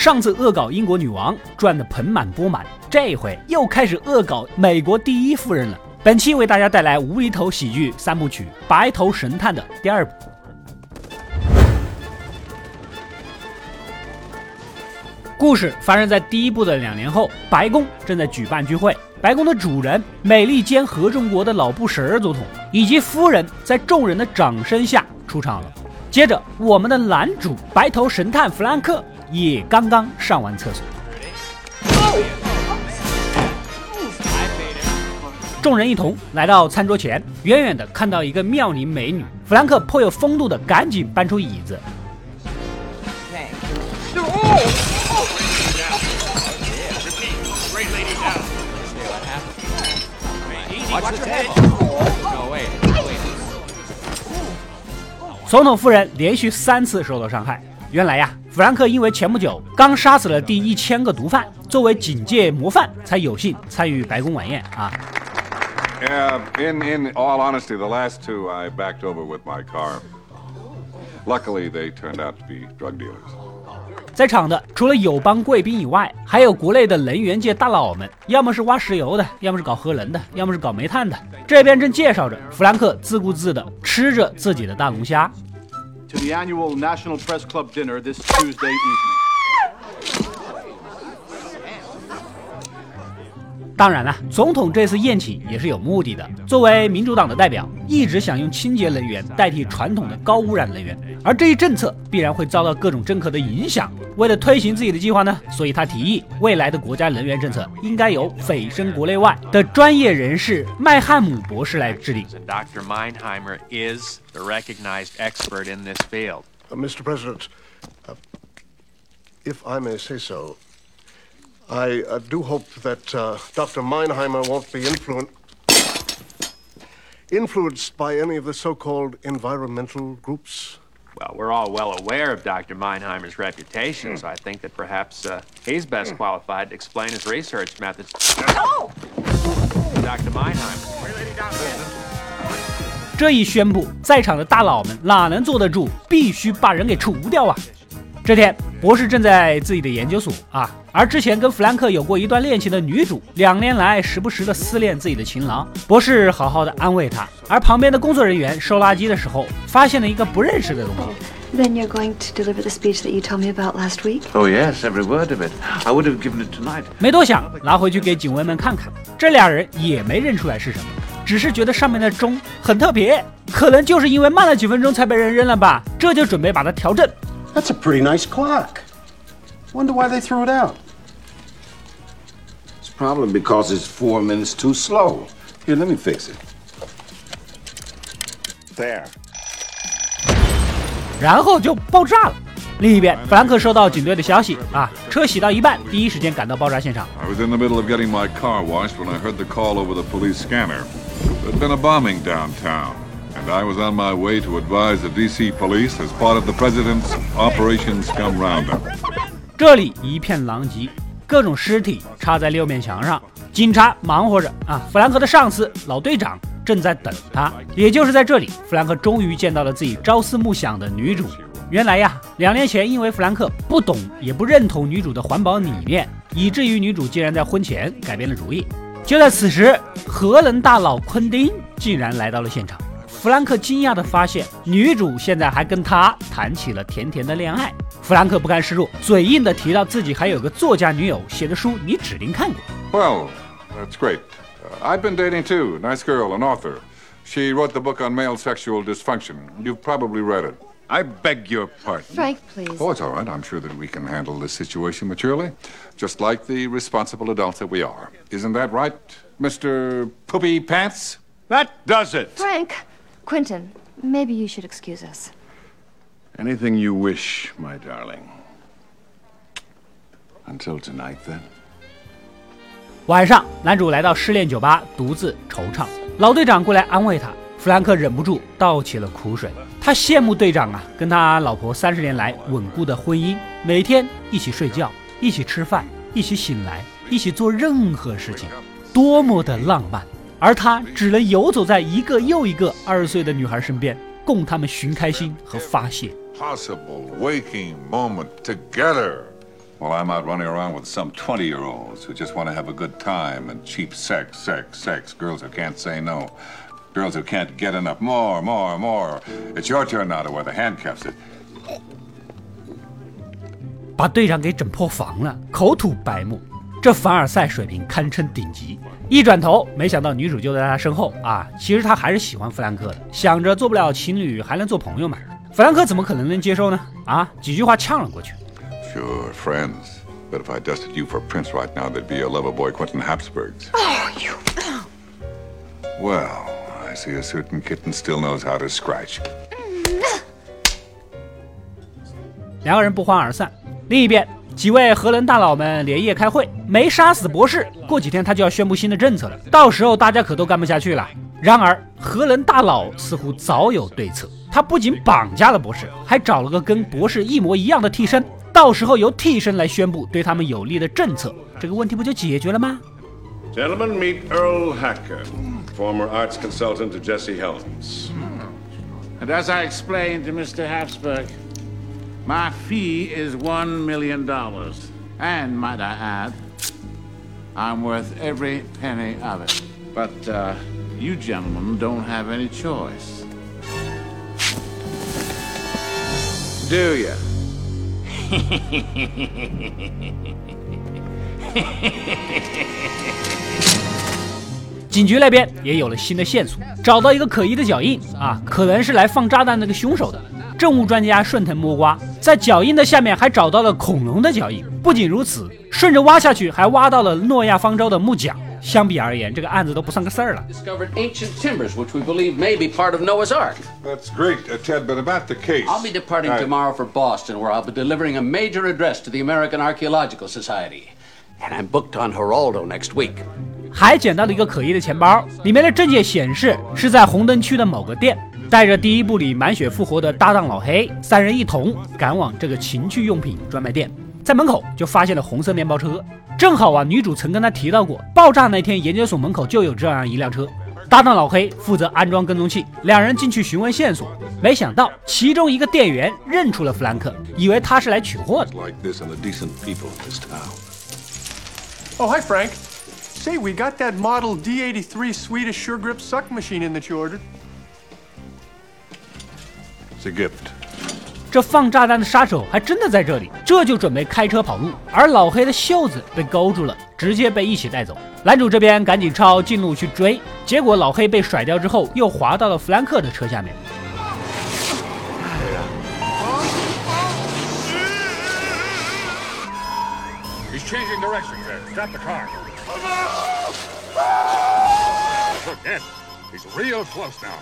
上次恶搞英国女王赚得盆满钵满，这回又开始恶搞美国第一夫人了。本期为大家带来无厘头喜剧三部曲《白头神探》的第二部。故事发生在第一部的两年后，白宫正在举办聚会，白宫的主人美利坚合众国的老布什总统以及夫人在众人的掌声下出场了。接着，我们的男主白头神探弗兰克也刚刚上完厕所。众人一同来到餐桌前，远远的看到一个妙龄美女，弗兰克颇有风度的赶紧搬出椅子。总统夫人连续三次受到伤害。原来呀，弗兰克因为前不久刚杀死了第一千个毒贩，作为警戒模范，才有幸参与白宫晚宴啊。Yeah, in in all honesty, the last two I backed over with my car. Luckily, they turned out to be drug dealers. 在场的除了友邦贵宾以外，还有国内的能源界大佬们，要么是挖石油的，要么是搞核能的，要么是搞煤炭的。这边正介绍着，弗兰克自顾自地吃着自己的大龙虾。To the annual National Press Club dinner this Tuesday evening. 当然了，总统这次宴请也是有目的的。作为民主党的代表，一直想用清洁能源代替传统的高污染能源，而这一政策必然会遭到各种政客的影响。为了推行自己的计划呢，所以他提议未来的国家能源政策应该由蜚声国内外的专业人士麦汉姆博士来制定。Dr. Meinheimer is the recognized expert in this field. Uh, Mr. President, uh, if I may say so, I uh, do hope that uh, Dr. Meinheimer won't be influenced influenced by any of the so-called environmental groups. Well, we're all well aware of Dr. Meinheimer's reputation, so I think that perhaps uh, he's best qualified to explain his research methods. Dr. Meinheimer. 这一宣布，在场的大佬们哪能坐得住？必须把人给除掉啊！ 这天，博士正在自己的研究所啊，而之前跟弗兰克有过一段恋情的女主，两年来时不时的思念自己的情郎。博士好好的安慰她，而旁边的工作人员收垃圾的时候，发现了一个不认识的东西。Then you're going to deliver the speech that you told me about last week? Oh, yes, every word of it. I would have given it tonight. 没多想，拿回去给警卫们看看，这俩人也没认出来是什么，只是觉得上面的钟很特别，可能就是因为慢了几分钟才被人扔了吧，这就准备把它调正。That's a pretty nice clock. Wonder why they threw it out. It's probably because it's four minutes too slow. Here, let me fix it. There. 然后就爆炸了。另一边，弗兰克收到警队的消息啊，车洗到一半，第一时间赶到爆炸现场。 I was in the middle of getting my car washed when I heard the call over the police scanner. There'd been a bombing downtown, And I was on my way to advise the D.C. police as part of the president's Operation Scum Roundup. 这里一片狼藉，各种尸体插在六面墙上，警察忙活着啊。弗兰克的上司老队长正在等他，也就是在这里，弗兰克终于见到了自己朝思暮想的女主。原来呀，两年前因为弗兰克不懂也不认同女主的环保理念，以至于女主竟然在婚前改变了主意。就在此时，核能大佬昆汀竟然来到了现场。弗兰克惊讶地发现，女主现在还跟他谈起了甜甜的恋爱。弗兰克不甘示弱，嘴硬地提到自己还有个作家女友写的书，你指定看过。 Well, that's great. Uh, I've been dating too. Nice girl, an author. She wrote the book on male sexual dysfunction. You've probably read it. I beg your pardon. Frank, please. Oh, it's all right. I'm sure that we can handle this situation maturely, just like the responsible adults that we are. Isn't that right, Mr. Poopy Pants? That does it. Frank, Quentin, maybe you should excuse us. Anything you wish, my darling. Until tonight, then. 晚上，男主来到失恋酒吧，独自惆怅。老队长过来安慰他，弗兰克忍不住倒起了苦水。他羡慕队长啊，跟他老婆三十年来稳固的婚姻，每天一起睡觉，一起吃饭，一起醒来，一起做任何事情，多么的浪漫。而他只能游走在一个又一个二十岁的女孩身边，供他们寻开心和发泄。Possible waking moment together. while I'm out running around with some 20 year olds who just want to have a good time and cheap sex, sex, sex. Girls who can't say no. Girls who can't get enough. More, more, more. It's your turn now to wear the handcuffs. It, 把队长给整破防了，口吐白沫。这凡尔赛水平堪称顶级。一转头，没想到女主就在他身后啊！其实他还是喜欢弗兰克的，想着做不了情侣，还能做朋友嘛。弗兰克怎么可能能接受呢？啊，几句话呛了过去。Sure, friends. But if I dusted you for Prince right now, there'd be a lover boy Quentin Habsburgs. Oh, you. Well, I see a certain kitten still knows how to scratch. 两个人不欢而散。另一边，几位核能大佬们连夜开会，没杀死博士，过几天他就要宣布新的政策了，到时候大家可都干不下去了。然而，核能大佬似乎早有对策，他不仅绑架了博士，还找了个跟博士一模一样的替身，到时候由替身来宣布对他们有利的政策，这个问题不就解决了吗？Gentlemen, meet Earl Hacker, former arts consultant to Jesse Helms. And as I explained to Mr. Habsburg. My fee is one million dollars. And, might I add, I'm worth every penny of it. But, uh, you gentlemen don't have any choice. Do you? 警局那边也有了新的线索，找到一个可疑的脚印啊，可能是来放炸弹那个凶手的。 政务专家顺藤摸瓜，在脚印的下面还找到了恐龙的脚印。不仅如此，顺着挖下去，还挖到了诺亚方舟的木桨。相比而言，这个案子都不算个事儿了。Discovered ancient timbers, which we believe may be part of Noah's Ark. That's great, uh, Ted, but about the case. I'll be departing tomorrow for Boston, where I'll be delivering a major address to the American Archaeological Society. And I'm booked on Geraldo next week. 还捡到了一个可疑的钱包，里面的证件显示是在红灯区的某个店。带着第一部里满血复活的搭档老黑，三人一同赶往这个情趣用品专卖店，在门口就发现了红色面包车，正好啊，女主曾跟他提到过，爆炸那天研究所门口就有这样一辆车。搭档老黑负责安装跟踪器，两人进去询问线索，没想到其中一个店员认出了弗兰克，以为他是来取货的。Oh, hi, Frank. Say, we got that model D83 Swedish Sure Grip suck machine in that you ordered. It's a gift. 这放炸弹的杀手还真的在这里，这就准备开车跑路，而老黑的袖子被勾住了，直接被一起带走。男主这边赶紧抄近路去追，结果老黑被甩掉之后，又滑到了弗兰克的车下面。He's changing directions there. Stop the car. Look, Ed, he's real close now.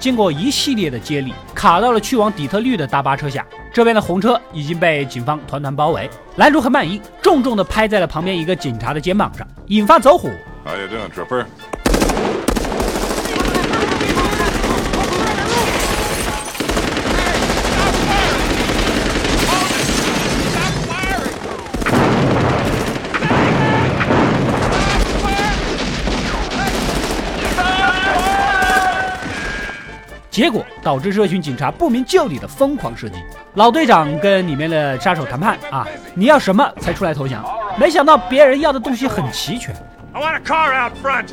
经过一系列的接力，卡到了去往底特律的大巴车下。这边的红车已经被警方团团包围。男主很满意，重重的拍在了旁边一个警察的肩膀上，引发走火。How you doing, Trooper? 结果导致这群警察不明就里的疯狂射击。老队长跟里面的杀手谈判啊，你要什么才出来投降？没想到别人要的东西很齐全。I want a car out front,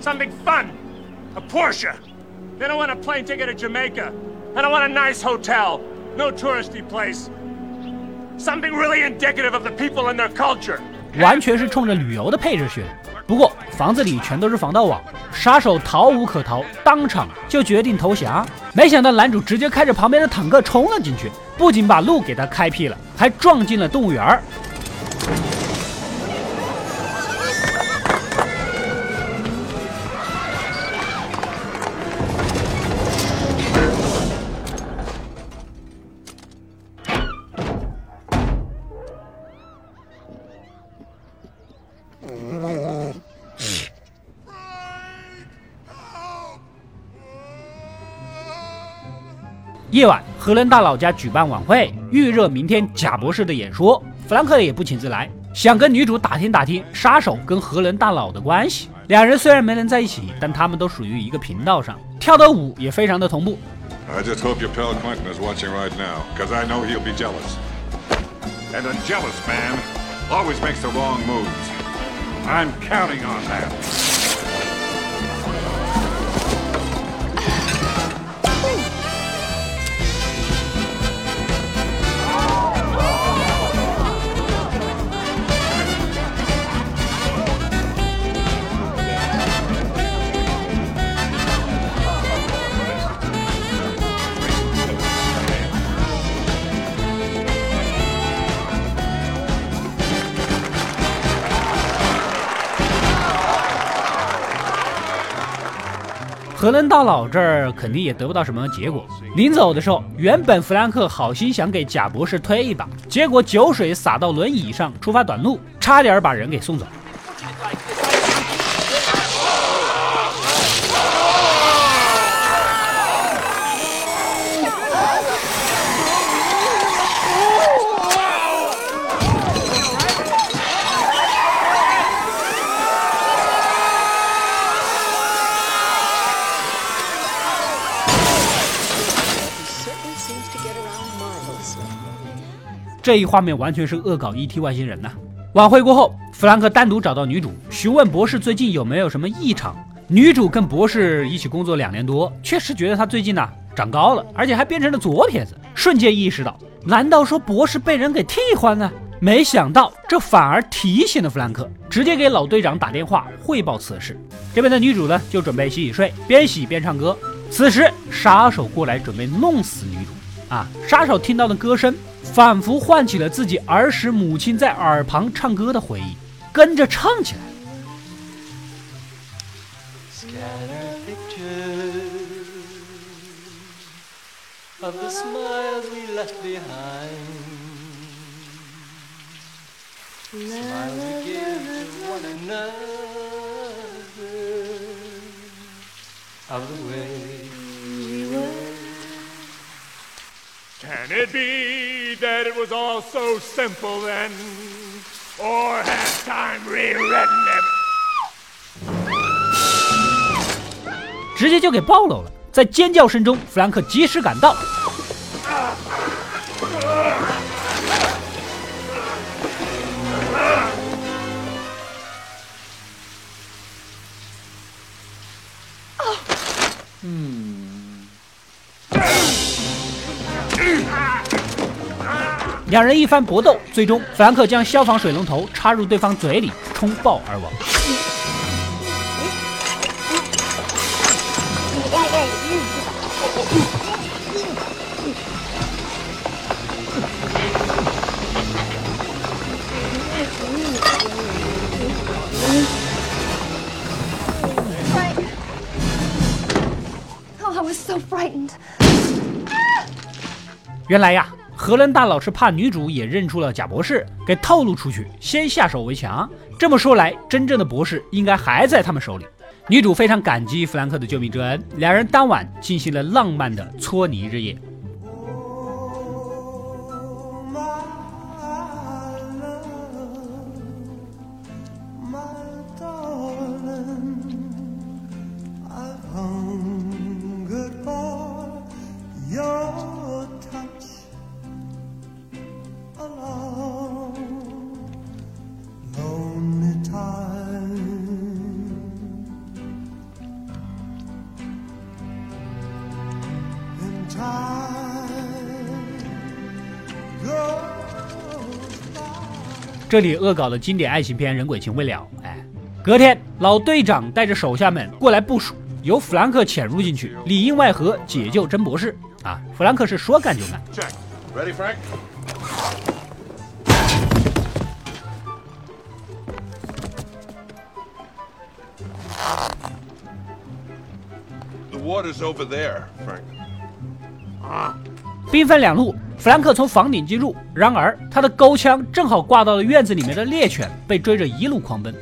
something fun, a Porsche. Then I want a plane ticket to Jamaica, and I want a nice hotel, no touristy place. Something really indicative of the people and their culture. 完全是冲着旅游的配置去的。不过房子里全都是防盗网，杀手逃无可逃，当场就决定投降。没想到男主直接开着旁边的坦克冲了进去，不仅把路给他开辟了，还撞进了动物园儿。夜晚，荷伦大老家举办晚会，预热明天贾博士的演说。弗兰克也不请自来，想跟女主打听打听杀手跟荷伦大佬的关系。两人虽然没能在一起，但他们都属于一个频道上，跳的舞也非常的同步。I just hope your pal Quentin is watching right now, because I know he'll be jealous. And a jealous man always makes the wrong moves. I'm counting on that. 可能大佬这儿肯定也得不到什么结果。临走的时候，原本弗兰克好心想给贾博士推一把，结果酒水洒到轮椅上，出发短路，差点把人给送走。这一画面完全是恶搞 E.T. 外星人呐！晚会过后，弗兰克单独找到女主，询问博士最近有没有什么异常。女主跟博士一起工作两年多，确实觉得他最近呢长高了，而且还变成了左撇子。瞬间意识到，难道说博士被人给替换了？没想到这反而提醒了弗兰克，直接给老队长打电话汇报此事。这边的女主呢，就准备洗洗睡，边洗边唱歌。此时杀手过来准备弄死女主。啊！杀手听到的歌声，仿佛唤起了自己儿时母亲在耳旁唱歌的回忆，跟着唱起来。Can it be that it was all so simple then? Or has time rewritten it? 直接就给暴露了，在尖叫声中，弗兰克及时赶到。两人一番搏斗，最终弗兰克将消防水龙头插入对方嘴里，冲爆而亡。Oh. 原来呀。荷伦大佬是怕女主也认出了假博士，给透露出去，先下手为强。这么说来，真正的博士应该还在他们手里。女主非常感激弗兰克的救命之恩，两人当晚进行了浪漫的搓泥日夜。这里恶搞的经典爱情片人鬼情未了。哎，隔天老队长带着手下们过来部署，由弗兰克潜入进去，里应外合解救真博士。啊，弗兰克是说干就干。Ready, Frank? The water's over there, Frank. 兵分两路。弗兰克从房顶进入，然而他的钩枪正好挂到了院子里面的猎犬，被追着一路狂奔。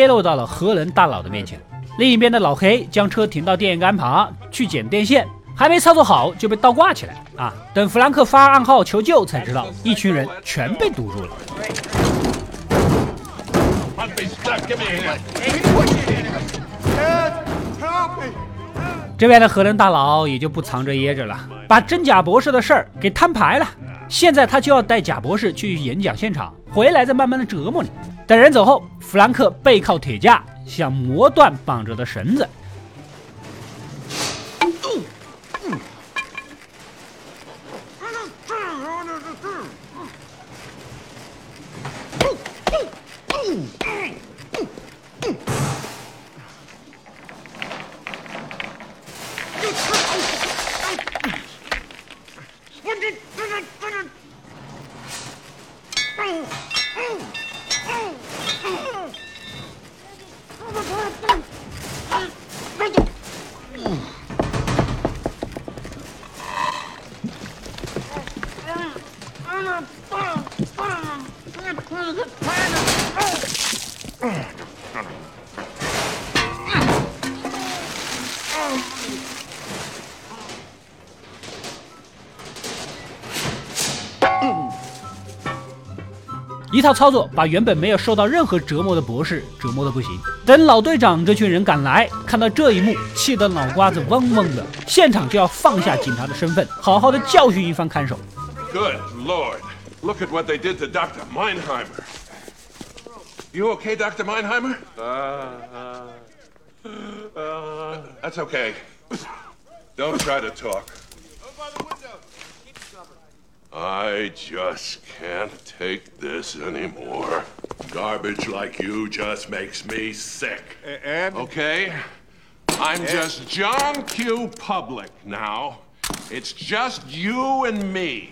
跌落到了核能大佬的面前。另一边的老黑将车停到电线杆旁去剪电线，还没操作好就被倒挂起来啊！等弗兰克发暗号求救，才知道一群人全被堵住了。这边的核能大佬也就不藏着掖着了，把真假博士的事儿给摊牌了。现在他就要带假博士去演讲现场，回来再慢慢的折磨你。等人走后，弗兰克背靠铁架，想磨断绑着的绳子。一套操作把原本没有受到任何折磨的博士折磨的不行。等老队长这群人赶来，看到这一幕，气得脑瓜子嗡嗡的，现场就要放下警察的身份，好好的教训一番看守。Good Lord! Look at what they did to Dr. Meinheimer. You okay, Dr. Meinheimer? Uh, uh, that's okay. Don't try to talk. I just can't take this anymore. Garbage like you just makes me sick. Ed? Okay? I'm just John Q. Public now. It's just you and me.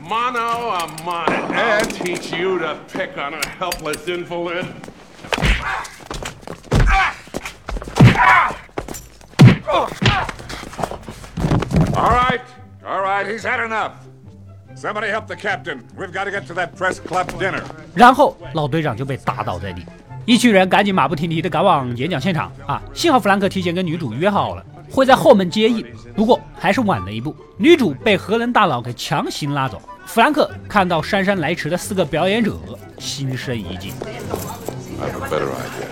Mono a mono. I'll teach you to pick on a helpless invalid. All right, all right, he's had enough. Somebody help the captain. We've got to get to that press club dinner. 然后老队长就被打倒在地，一群人赶紧马不停蹄的赶往演讲现场啊！幸好弗兰克提前跟女主约好了，会在后门接应，不过还是晚了一步，女主被核能大佬给强行拉走。弗兰克看到姗姗来迟的四个表演者，心生一计。I have a better idea.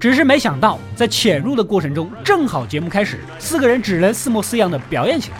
只是没想到，在潜入的过程中，正好节目开始，四个人只能四模四样的表演起来。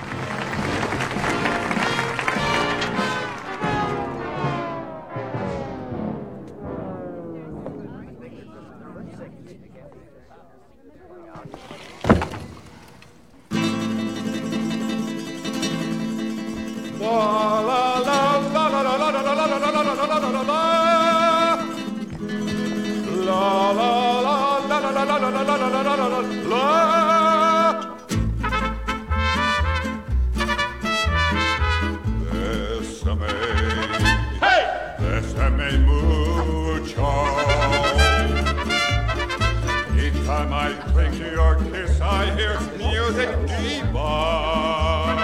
Time I cling to your kiss, I hear music divine.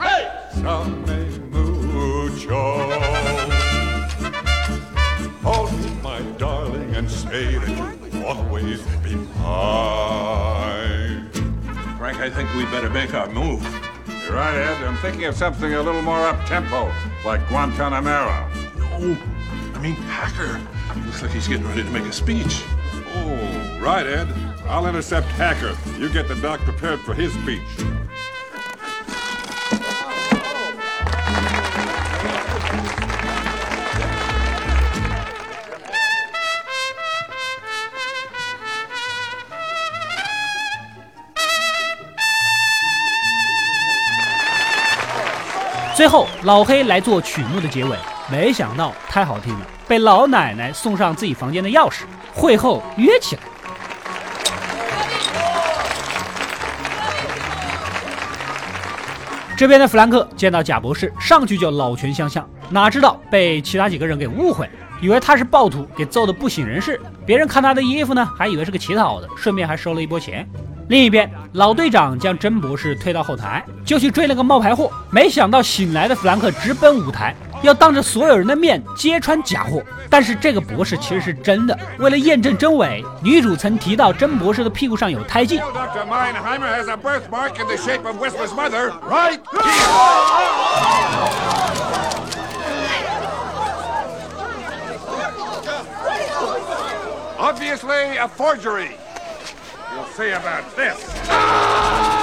Hey! Bésame mucho. Hold me, my darling, and say that you'll always be mine. Frank, I think we better make our move. You're right, Ed. I'm thinking of something a little more up-tempo, like Guantanamera. No, I mean Hacker. Looks like he's getting ready to make a speech. Oh, right, Ed. I'll intercept Hacker. You get the doc prepared for his speech. 最后，老黑来做曲目的结尾， 没想到太好听了，被老奶奶送上自己房间的钥匙。会后约起来。这边的弗兰克见到贾博士，上去就老拳相向，哪知道被其他几个人给误会，以为他是暴徒，给揍得不省人事。别人看他的衣服呢，还以为是个乞讨的，顺便还收了一波钱。另一边，老队长将真博士推到后台，就去追那个冒牌货。没想到醒来的弗兰克直奔舞台，要当着所有人的面揭穿假货。但是这个博士其实是真的。为了验证真伪，女主曾提到真博士的屁股上有胎记。Obviously a forgery. You'll see about this.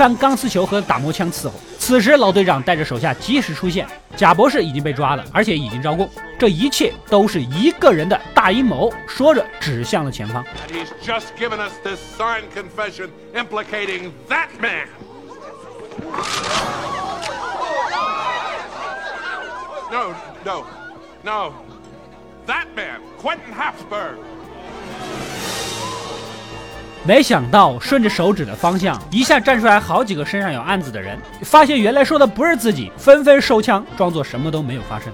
一番钢丝球和打磨枪伺候，此时老队长带着手下及时出现，贾博士已经被抓了，而且已经招供。这一切都是一个人的大阴谋。说着，指向了前方。He's just given us this signed confession implicating that man. No, no, no. That man, Quentin Habsburg. 没想到顺着手指的方向，一下站出来好几个身上有案子的人，发现原来说的不是自己，纷纷收枪，装作什么都没有发生。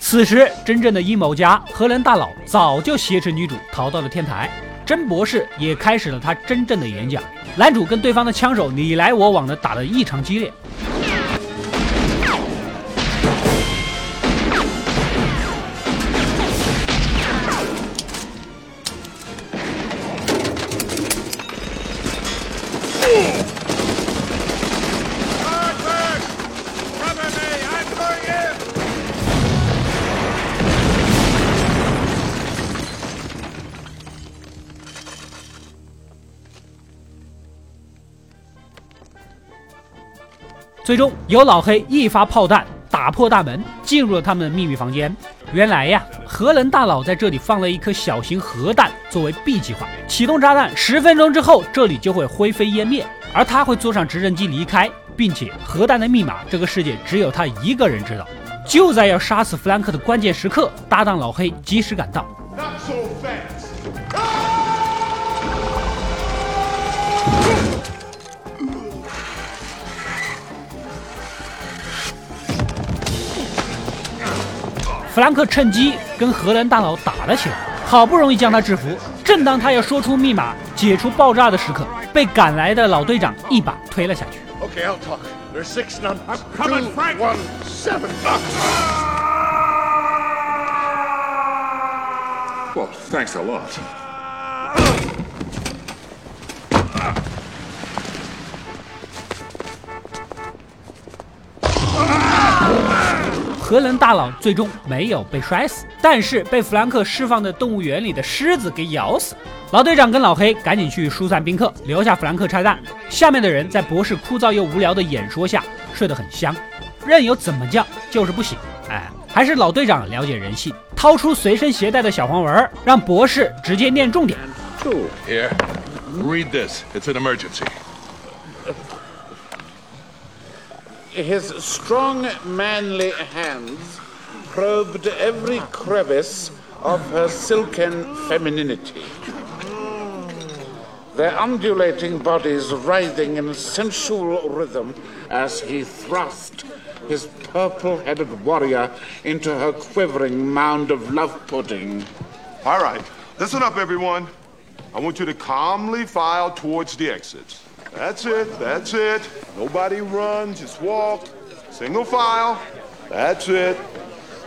此时，真正的阴谋家荷兰大佬早就挟持女主逃到了天台，真博士也开始了他真正的演讲。男主跟对方的枪手你来我往的打得异常激烈。最终由老黑一发炮弹打破大门，进入了他们的秘密房间。原来呀，核能大佬在这里放了一颗小型核弹作为 B 计划，启动炸弹十分钟之后，这里就会灰飞烟灭，而他会坐上直升机离开，并且核弹的密码这个世界只有他一个人知道。就在要杀死弗兰克的关键时刻，搭档老黑及时赶到。Not so fat 弗兰克趁机跟荷兰大佬打了起来，好不容易将他制服。正当他要说出密码解除爆炸的时刻，被赶来的老队长一把推了下去。Okay, I'll talk. There's six numbers. I'm coming, Frank. One, seven. Well, thanks a lot. 荷兰大佬最终没有被摔死，但是被弗兰克释放的动物园里的狮子给咬死。老队长跟老黑赶紧去疏散宾客，留下弗兰克拆弹。下面的人在博士枯燥又无聊的演说下睡得很香，任由怎么叫就是不醒。哎，还是老队长了解人性，掏出随身携带的小黄文，让博士直接念重点。Here, read this. It's an emergency. His strong, manly hands probed every crevice of her silken femininity. Their undulating bodies writhing in sensual rhythm as he thrust his purple headed warrior into her quivering mound of love pudding. All right, listen up, everyone. I want you to calmly file towards the exits. That's it, that's it. Nobody run, just walk. Single file. That's it.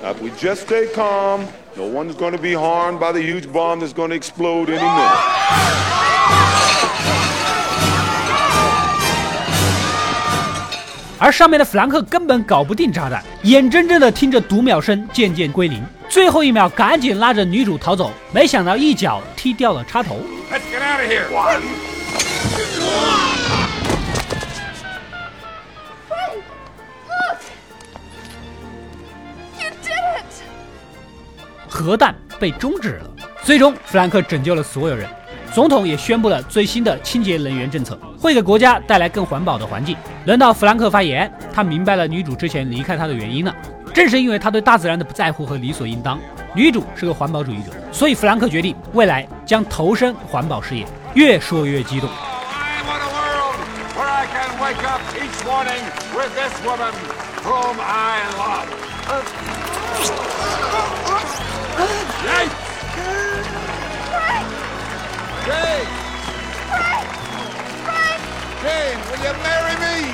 Now, if we just stay calm, no one's going to be harmed by the huge bomb that's going to explode any minute. 而上面的弗兰克根本搞不定炸弹，眼睁睁的听着读秒声渐渐归零，最后一秒赶紧拉着女主逃走，没想到一脚踢掉了插头。Let's get out of here. 核弹被终止了。最终，弗兰克拯救了所有人。总统也宣布了最新的清洁能源政策，会给国家带来更环保的环境。轮到弗兰克发言，他明白了女主之前离开他的原因了，正是因为他对大自然的不在乎和理所应当。女主是个环保主义者，所以弗兰克决定未来将投身环保事业。越说越激动。来 marry me?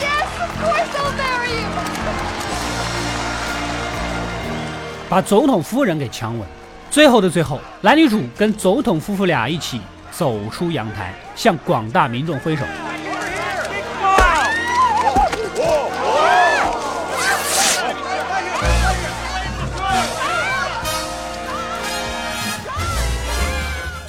Yes of course i'll marry you. 把总统夫人给强吻。最后的最后男女主跟总统夫妇俩一起走出阳台向广大民众挥手。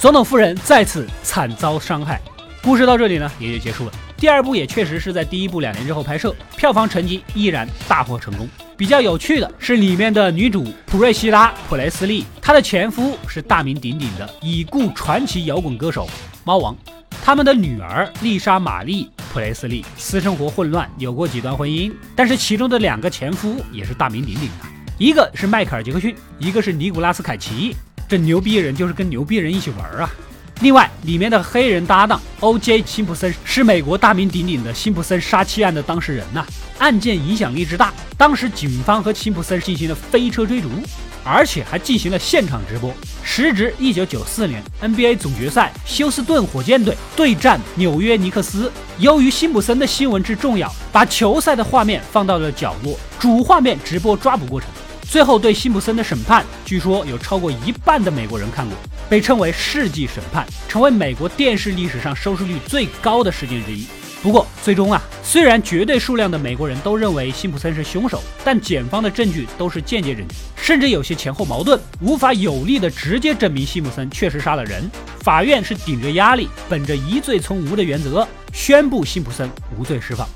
总统夫人再次惨遭伤害，故事到这里呢也就结束了。第二部也确实是在第一部两年之后拍摄，票房成绩依然大获成功。比较有趣的是里面的女主普瑞希拉·普雷斯利，她的前夫是大名鼎鼎的已故传奇摇滚歌手猫王。他们的女儿丽莎·玛丽·普雷斯利私生活混乱，有过几段婚姻，但是其中的两个前夫也是大名鼎鼎的，一个是迈克尔·杰克逊，一个是尼古拉斯·凯奇。这牛逼人就是跟牛逼人一起玩啊！另外，里面的黑人搭档 O.J. 辛普森是美国大名鼎鼎的辛普森杀妻案的当事人呐，案件影响力之大，当时警方和辛普森进行了飞车追逐，而且还进行了现场直播。时值一九九四年 NBA 总决赛，休斯顿火箭队对战纽约尼克斯。由于辛普森的新闻之重要，把球赛的画面放到了角落，主画面直播抓捕过程。最后对辛普森的审判，据说有超过一半的美国人看过，被称为世纪审判，成为美国电视历史上收视率最高的事件之一。不过最终啊，虽然绝对数量的美国人都认为辛普森是凶手，但检方的证据都是间接证据，甚至有些前后矛盾，无法有力的直接证明辛普森确实杀了人。法院是顶着压力，本着疑罪从无的原则，宣布辛普森无罪释放。